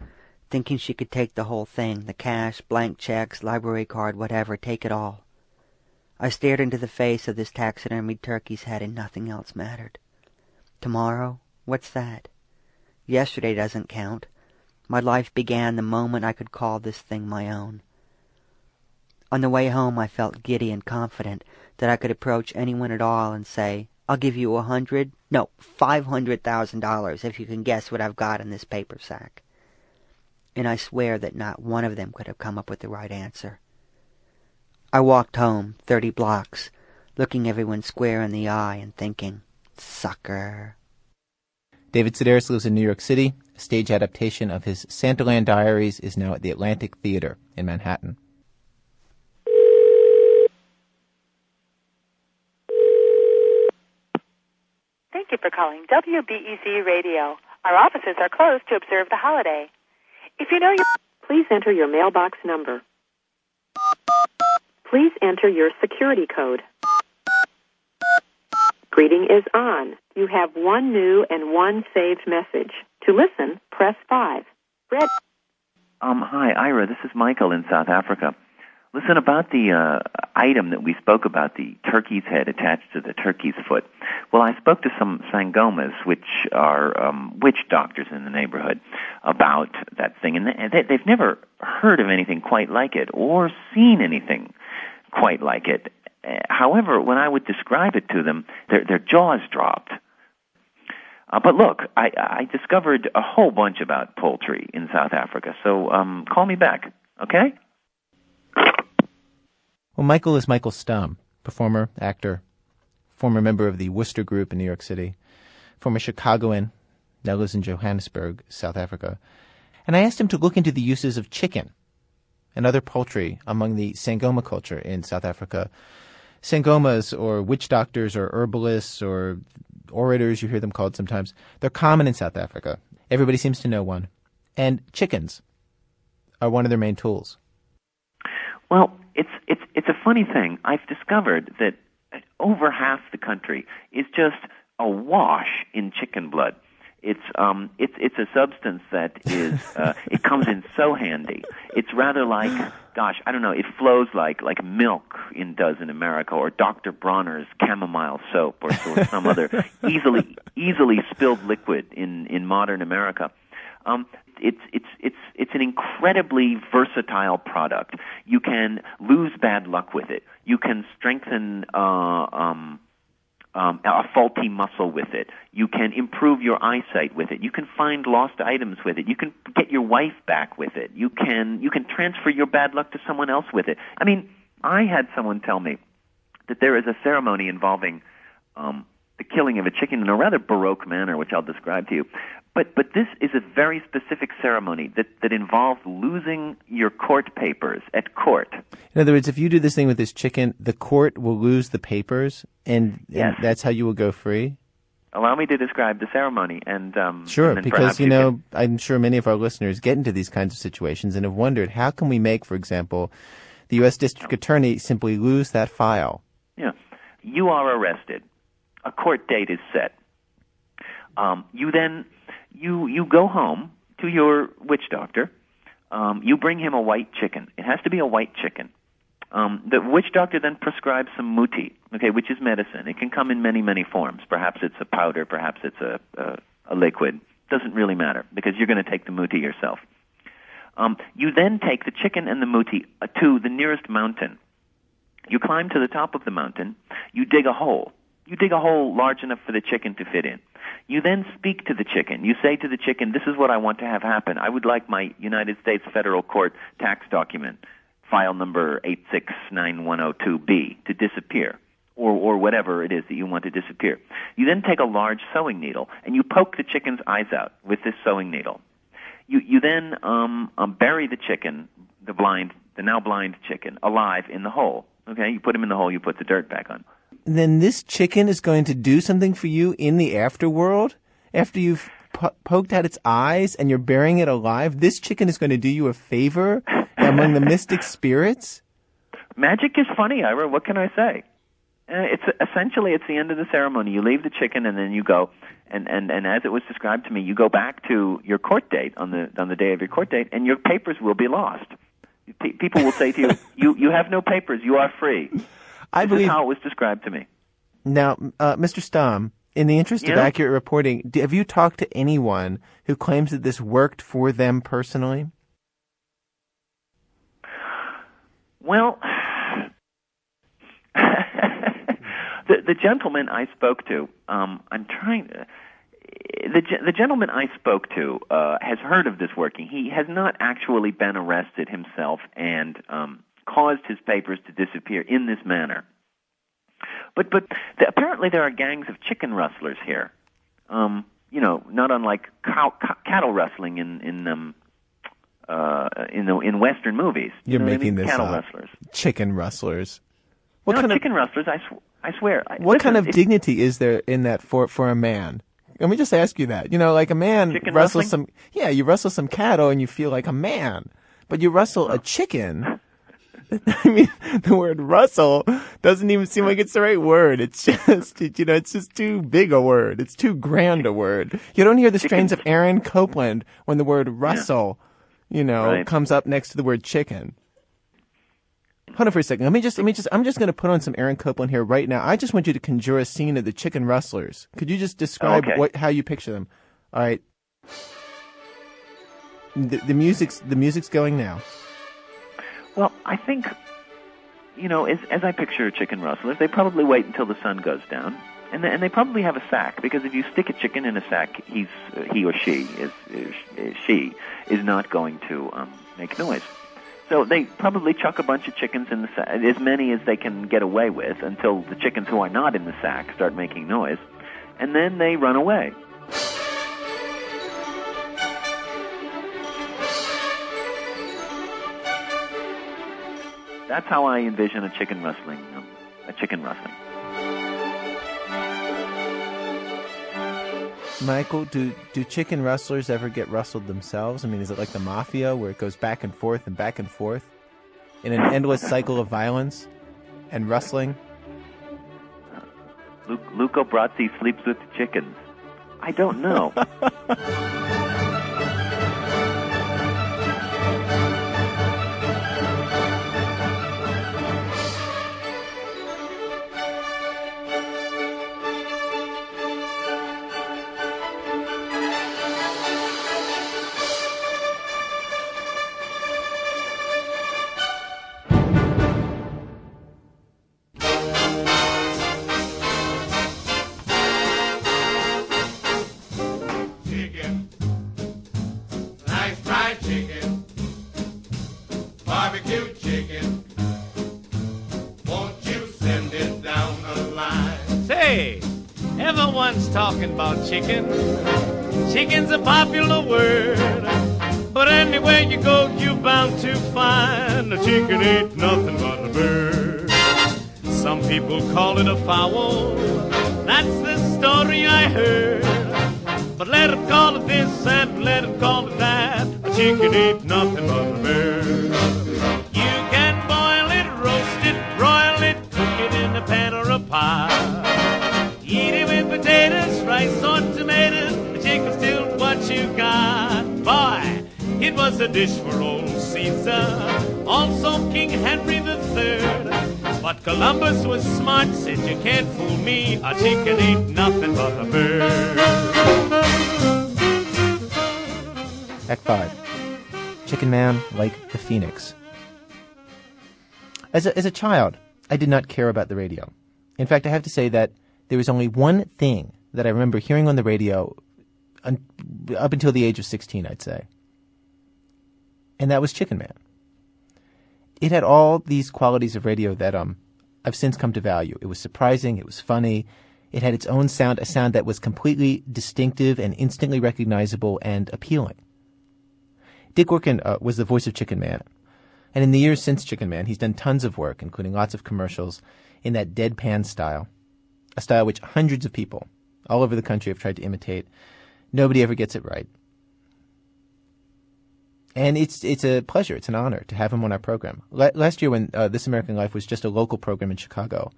thinking she could take the whole thing, the cash, blank checks, library card, whatever, take it all. I stared into the face of this taxidermied turkey's head and nothing else mattered. Tomorrow? What's that? Yesterday doesn't count. My life began the moment I could call this thing my own. On the way home, I felt giddy and confident that I could approach anyone at all and say, I'll give you a hundred, no, five hundred thousand dollars if you can guess what I've got in this paper sack. And I swear that not one of them could have come up with the right answer. I walked home, thirty blocks, looking everyone square in the eye and thinking, sucker. David Sedaris lives in New York City. A stage adaptation of his Santaland Diaries is now at the Atlantic Theater in Manhattan. Thank you for calling WBEZ Radio. Our offices are closed to observe the holiday. If you know your... Please enter your mailbox number. Please enter your security code. Greeting is on. You have one new and one saved message. To listen, press 5. Red. Um, hi, Ira. This is Michael in South Africa. Listen, about the uh, item that we spoke about, the turkey's head attached to the turkey's foot. Well, I spoke to some sangomas, which are um, witch doctors in the neighborhood, about that thing, and they, they've never heard of anything quite like it or seen anything quite like it. However, when I would describe it to them, their, their jaws dropped. Uh, but look, I, I discovered a whole bunch about poultry in South Africa, so um, call me back, okay? Well, Michael is Michael Stumm, performer, actor, former member of the Wooster Group in New York City, former Chicagoan, now lives in Johannesburg, South Africa. And I asked him to look into the uses of chicken and other poultry among the Sangoma culture in South Africa. Sangomas, or witch doctors, or herbalists, or orators, you hear them called sometimes, they're common in South Africa. Everybody seems to know one. And chickens are one of their main tools. Well, it's it's it's a funny thing. I've discovered that over half the country is just awash in chicken blood. It's um it's it's a substance that is uh, it comes in so handy. It's rather like gosh I don't know it flows like like milk in does in America or Dr. Bronner's chamomile soap or, or some other easily easily spilled liquid in in modern America. Um, it's it's it's it's an incredibly versatile product. You can lose bad luck with it. You can strengthen uh, um, um, a faulty muscle with it. You can improve your eyesight with it. You can find lost items with it. You can get your wife back with it. You can you can transfer your bad luck to someone else with it. I mean, I had someone tell me that there is a ceremony involving um, the killing of a chicken in a rather baroque manner, which I'll describe to you. But but this is a very specific ceremony that that involves losing your court papers at court. In other words, if you do this thing with this chicken, the court will lose the papers, and, Yes. and that's how you will go free. Allow me to describe the ceremony, and um, Sure, and because you can- know, I'm sure many of our listeners get into these kinds of situations and have wondered how can we make, for example, the U.S. District Attorney simply lose that file. Yeah. You are arrested. A court date is set. Um, you then you you go home to your witch doctor. Um, you bring him a white chicken. It has to be a white chicken. Um, the witch doctor then prescribes some muti, okay, which is medicine. It can come in many many forms. Perhaps it's a powder. Perhaps it's a a, a liquid. Doesn't really matter because you're going to take the muti yourself. Um, you then take the chicken and the muti uh, to the nearest mountain. You climb to the top of the mountain. You dig a hole. You dig a hole large enough for the chicken to fit in. You then speak to the chicken. You say to the chicken, This is what I want to have happen. I would like my United States federal court tax document, file number 869102B, to disappear. Or, or whatever it is that you want to disappear. You then take a large sewing needle and you poke the chicken's eyes out with this sewing needle. You, you then um, um, bury the chicken, the blind, the now blind chicken, alive in the hole. Okay, you put him in the hole. You put the dirt back on. Then this chicken is going to do something for you in the afterworld after you've po- poked out its eyes and you're burying it alive. This chicken is going to do you a favor among the mystic spirits. Magic is funny, Ira. What can I say? Uh, it's essentially it's the end of the ceremony. You leave the chicken and then you go, and and and as it was described to me, you go back to your court date on the on the day of your court date, and your papers will be lost. Pe- people will say to you, "You you have no papers. You are free." I this believe how it was described to me. Now, uh, Mr. Stumm, in the interest yeah. of accurate reporting, have you talked to anyone who claims that this worked for them personally? Well, the, the gentleman I spoke to, um, I'm trying to. The, the gentleman I spoke to uh, has heard of this working. He has not actually been arrested himself, and um, caused his papers to disappear in this manner. But but the, apparently there are gangs of chicken rustlers here. Um, you know, not unlike cow, cow, cattle rustling in in um, uh, in the in Western movies. You You're know what I making mean? this cattle up. rustlers. Chicken rustlers. What no, kind of chicken rustlers. I, sw- I swear. I- what listen, kind of dignity is there in that for for a man? Let me just ask you that. You know, like a man rustles some. Yeah, you rustle some cattle and you feel like a man, but you rustle a chicken. I mean, the word rustle doesn't even seem like it's the right word. It's just, you know, it's just too big a word. It's too grand a word. You don't hear the strains of Aaron Copland when the word rustle, you know, Right. comes up next to the word chicken. Hold on for a second. Let me just, let me just, I'm just going to put on some Aaron Copland here right now. I just want you to conjure a scene of the chicken rustlers. Could you just describe Okay. what, how you picture them? All right. The, the music's, the music's going now. Well, I think, you know, as, as I picture chicken rustlers, they probably wait until the sun goes down, and they, and they probably have a sack because if you stick a chicken in a sack, he's uh, he or she is, is, is she is not going to um, make noise. So they probably chuck a bunch of chickens in the sack, as many as they can get away with, until the chickens who are not in the sack start making noise, and then they run away. That's how I envision a chicken rustling, um, a chicken rustling. Michael, do do chicken rustlers ever get rustled themselves? I mean, is it like the mafia where it goes back and forth and back and forth in an endless cycle of violence and rustling? Luke, Luca Brasi sleeps with the chickens. I don't know. talking about chicken. Chicken's a popular word. But anywhere you go, you're bound to find a chicken ain't nothing but a bird. Some people call it a fowl. That's the story I heard. But let 'em call it this and let 'em call it that. A chicken ain't was a dish for old Caesar, also King Henry III. But Columbus was smart, said you can't fool me. A chicken ain't nothing but a bird. Act 5. Chicken Man like the Phoenix. As a, as a child, I did not care about the radio. In fact, I have to say that there was only one thing that I remember hearing on the radio un- up until the age of 16, I'd say. And that was Chicken Man. It had all these qualities of radio that um, I've since come to value. It was surprising, it was funny, it had its own sound, a sound that was completely distinctive and instantly recognizable and appealing. Dick Orkin uh, was the voice of Chicken Man. And in the years since Chicken Man, he's done tons of work, including lots of commercials in that deadpan style, a style which hundreds of people all over the country have tried to imitate. Nobody ever gets it right. And it's it's a pleasure, it's an honor to have him on our program. La- last year, when uh, This American Life was just a local program in Chicago,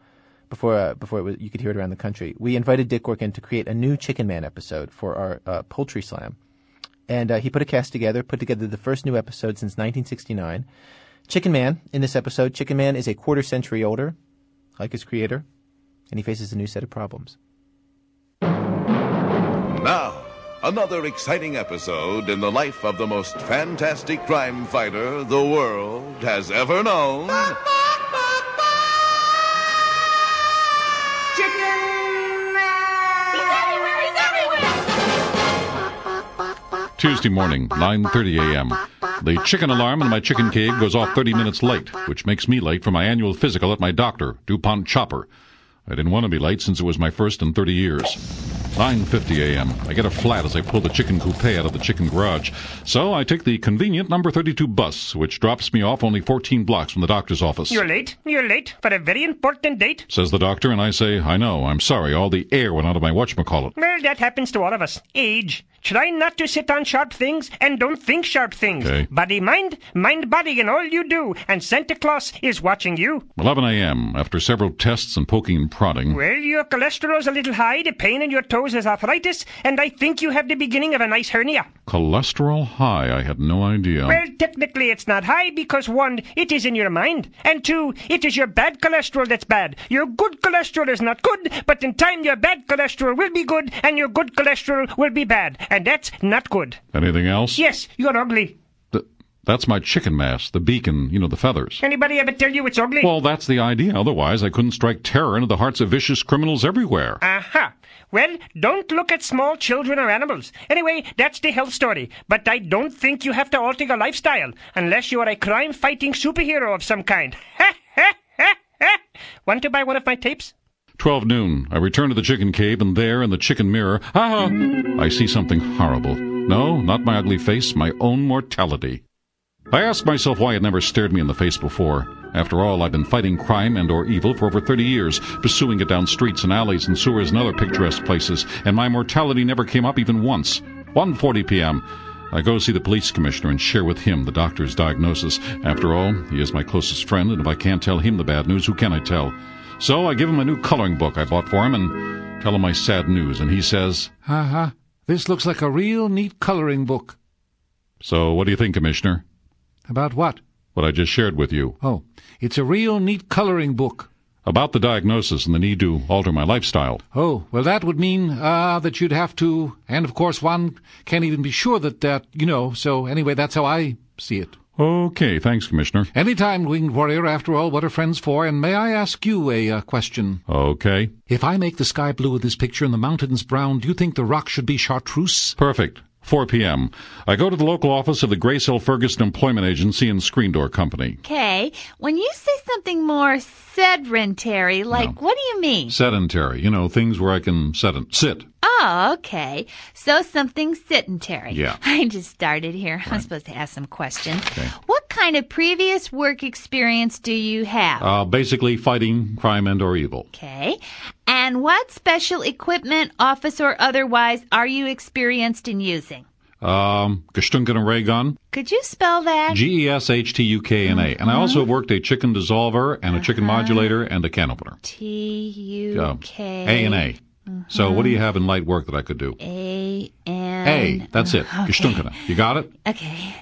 before uh, before it was, you could hear it around the country, we invited Dick Orkin to create a new Chicken Man episode for our uh, Poultry Slam. And uh, he put a cast together, put together the first new episode since 1969. Chicken Man, in this episode, Chicken Man is a quarter century older, like his creator, and he faces a new set of problems. Now, Another exciting episode in the life of the most fantastic crime fighter the world has ever known. Tuesday morning, 9:30 a.m. The chicken alarm in my chicken cave goes off 30 minutes late, which makes me late for my annual physical at my doctor, DuPont Chopper. I didn't want to be late since it was my first in 30 years. 9:50 a.m. I get a flat as I pull the chicken coupe out of the chicken garage. So I take the convenient number 32 bus, which drops me off only 14 blocks from the doctor's office. You're late. You're late for a very important date. Says the doctor, and I say, I know, I'm sorry, all the air went out of my whatchamacallit. Well, that happens to all of us. Age. Try not to sit on sharp things and don't think sharp things. Okay. Body, mind, mind, body in all you do. And Santa Claus is watching you. 11 a.m. After several tests and poking and prodding. Well, your cholesterol's a little high, the pain in your toes is arthritis, and I think you have the beginning of a nice hernia. Cholesterol high, I had no idea. Well, technically it's not high because one, it is in your mind, and two, it is your bad cholesterol that's bad. Your good cholesterol is not good, but in time your bad cholesterol will be good, and your good cholesterol will be bad, and that's not good. Anything else? Yes, you're ugly. Th- that's my chicken mask, the beacon, you know, the feathers. Anybody ever tell you it's ugly? Well, that's the idea. Otherwise, I couldn't strike terror into the hearts of vicious criminals everywhere. Aha. Well, don't look at small children or animals. Anyway, that's the health story. But I don't think you have to alter your lifestyle unless you are a crime fighting superhero of some kind. Ha ha ha ha! Want to buy one of my tapes? 12 noon. I return to the chicken cave, and there in the chicken mirror, ah, I see something horrible. No, not my ugly face, my own mortality. I ask myself why it never stared me in the face before. After all, I've been fighting crime and or evil for over 30 years, pursuing it down streets and alleys and sewers and other picturesque places, and my mortality never came up even once. 1.40 p.m. I go see the police commissioner and share with him the doctor's diagnosis. After all, he is my closest friend, and if I can't tell him the bad news, who can I tell? So I give him a new coloring book I bought for him and tell him my sad news, and he says, Ha ha. This looks like a real neat coloring book. So what do you think, Commissioner? About what? What I just shared with you. Oh, it's a real neat coloring book. About the diagnosis and the need to alter my lifestyle. Oh, well, that would mean uh, that you'd have to, and of course, one can't even be sure that that, you know, so anyway, that's how I see it. Okay, thanks, Commissioner. Anytime, Winged Warrior. After all, what are friends for? And may I ask you a uh, question? Okay. If I make the sky blue in this picture and the mountains brown, do you think the rock should be chartreuse? Perfect. 4 p.m. I go to the local office of the Grace Hill Ferguson Employment Agency and Screen Door Company. Okay, when you say something more sedentary, like what do you mean? Sedentary, you know, things where I can set and sit. Oh, okay. So something sedentary. Yeah. I just started here. I'm supposed to ask some questions. What kind of previous work experience do you have? Uh, basically, fighting crime and or evil. Okay. And what special equipment, office or otherwise, are you experienced in using? Um, Gestunken ray gun. Could you spell that? G E S H T U K N A. And I also uh-huh. worked a chicken dissolver and a chicken uh-huh. modulator and a can opener. T U K A um, and A. So what do you uh-huh. have in light work that I could do? A N A. That's it. Gestunken. You got it? Okay.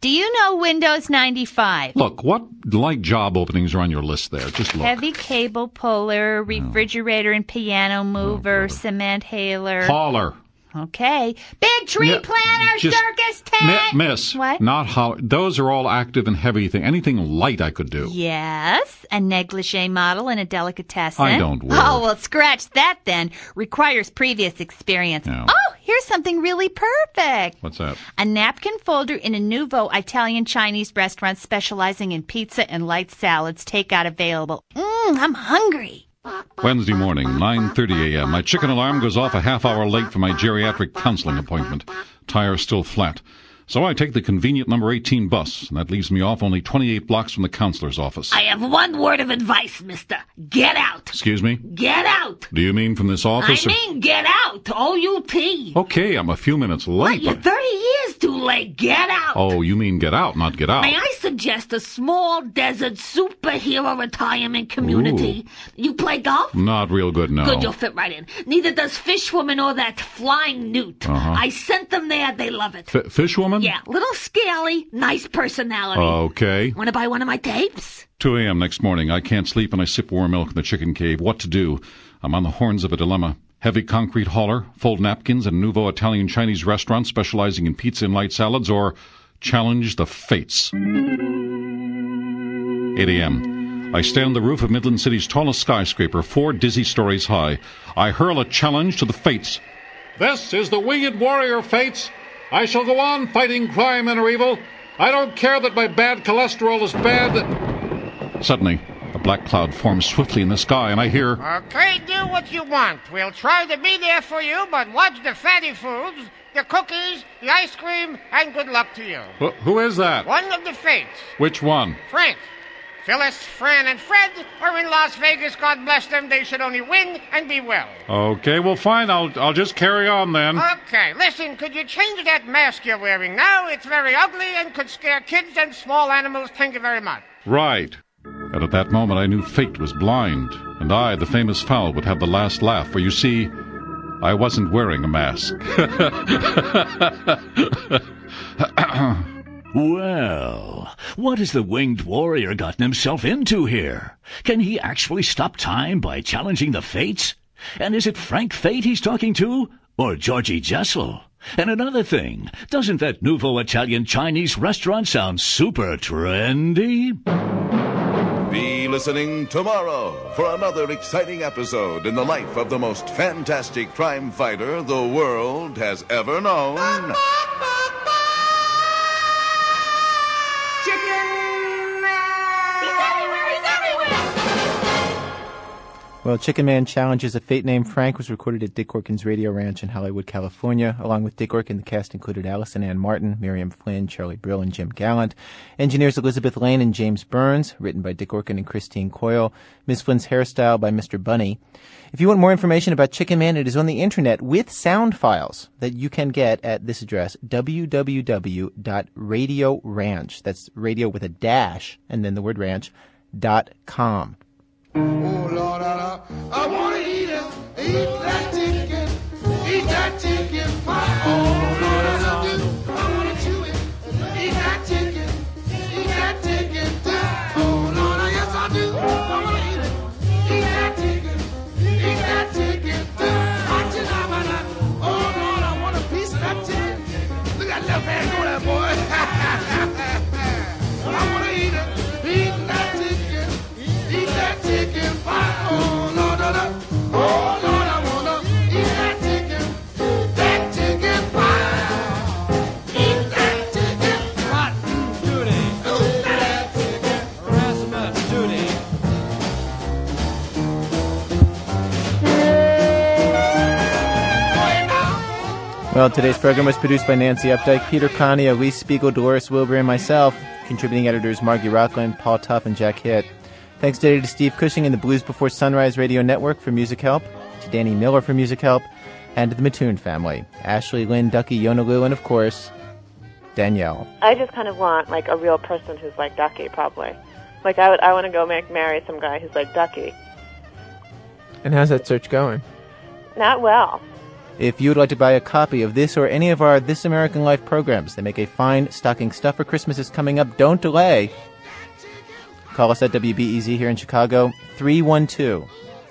Do you know Windows 95? Look, what light job openings are on your list there? Just look. Heavy cable puller, oh. refrigerator and piano oh, mover, cement hailer. Hauler. Okay. Big tree Yeah, planter, circus Mi- tent. miss. What? Not holler. Those are all active and heavy things. Anything light I could do. Yes, a negligee model and a delicatessen. I don't wear- Oh, well, scratch that then. Requires previous experience. Oh, here's something really perfect. What's that? A napkin folder in a nouveau Italian Chinese restaurant specializing in pizza and light salads. Takeout available. Mmm, I'm hungry. Wednesday morning, 9:30 a.m. My chicken alarm goes off a half hour late for my geriatric counseling appointment. Tire still flat. So I take the convenient number 18 bus, and that leaves me off only 28 blocks from the counselor's office. I have one word of advice, mister. Get out. Excuse me? Get out. Do you mean from this office? I or- mean, get out. O-U-T. Okay, I'm a few minutes late. What, You're but- 30 years too late. Get out. Oh, you mean get out, not get out. May I suggest a small desert superhero retirement community? You play golf? Not real good, no. Good, you'll fit right in. Neither does Fishwoman or that flying newt. Uh-huh. I sent them there. They love it. F- Fishwoman? Yeah, little scaly, nice personality. Okay. Want to buy one of my tapes? 2 a.m. next morning. I can't sleep and I sip warm milk in the chicken cave. What to do? I'm on the horns of a dilemma. Heavy concrete hauler, fold napkins at a nouveau Italian Chinese restaurant specializing in pizza and light salads, or challenge the fates. 8 a.m. I stand on the roof of Midland City's tallest skyscraper, four dizzy stories high. I hurl a challenge to the fates. This is the Winged Warrior Fates. I shall go on fighting crime and evil. I don't care that my bad cholesterol is bad. Suddenly, a black cloud forms swiftly in the sky, and I hear. Okay, do what you want. We'll try to be there for you, but watch the fatty foods, the cookies, the ice cream, and good luck to you. Wh- who is that? One of the fates. Which one? Frank. Phyllis, Fran, and Fred are in Las Vegas. God bless them. They should only win and be well. Okay, well, fine. I'll I'll just carry on then. Okay, listen, could you change that mask you're wearing now? It's very ugly and could scare kids and small animals. Thank you very much. Right. And at that moment, I knew fate was blind, and I, the famous fowl, would have the last laugh. For you see, I wasn't wearing a mask. Well, what has the winged warrior gotten himself into here? Can he actually stop time by challenging the fates? And is it Frank Fate he's talking to? Or Georgie Jessel? And another thing, doesn't that nouveau Italian Chinese restaurant sound super trendy? Be listening tomorrow for another exciting episode in the life of the most fantastic crime fighter the world has ever known. Well, Chicken Man Challenges a Fate Named Frank was recorded at Dick Orkin's Radio Ranch in Hollywood, California. Along with Dick Orkin, the cast included Allison Ann Martin, Miriam Flynn, Charlie Brill, and Jim Gallant. Engineers Elizabeth Lane and James Burns. Written by Dick Orkin and Christine Coyle. Miss Flynn's hairstyle by Mr. Bunny. If you want more information about Chicken Man, it is on the internet with sound files that you can get at this address, www.radioranch. That's radio with a dash and then the word ranch, dot com. Lord, I, I wanna eat it, eat that Well, today's program was produced by Nancy Updike, Peter Clowney, Alix Spiegel, Doris Wilbur, and myself. Contributing editors Margy Rochlin, Paul Tough, and Jack Hitt. Thanks today to Steve Cushing and the Blues Before Sunrise Radio Network for music help, to Danny Miller for music help, and to the Mattoon family, Ashley, Lynn, Ducky, Yona Lou, and of course, Danielle. I just kind of want like a real person who's like Ducky, probably. Like I would, I want to go make marry some guy who's like Ducky. And how's that search going? Not well. If you would like to buy a copy of this or any of our This American Life programs, they make a fine stocking stuffer. Christmas is coming up. Don't delay. Call us at WBEZ here in Chicago, 312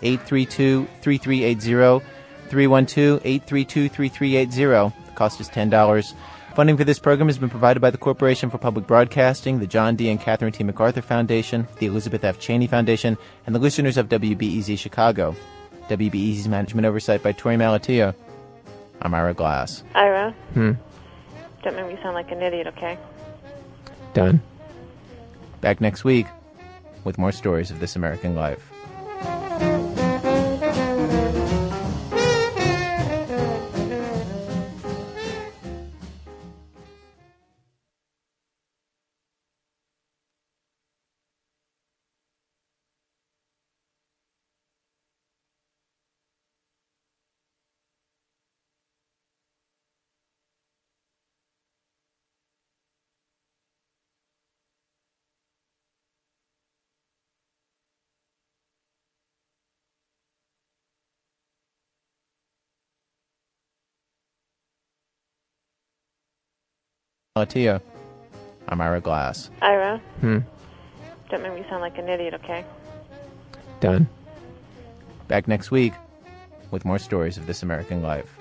832 3380. 312 832 3380. The cost is $10. Funding for this program has been provided by the Corporation for Public Broadcasting, the John D. and Catherine T. MacArthur Foundation, the Elizabeth F. Cheney Foundation, and the listeners of WBEZ Chicago. WBEZ's management oversight by Torey Malatia. I'm Ira Glass. Ira, Hmm. don't make me sound like an idiot, okay? Done. Back next week with more stories of this American life. Malatia. I'm Ira Glass. Ira, Hmm. don't make me sound like an idiot, okay? Done. Back next week with more stories of this American life.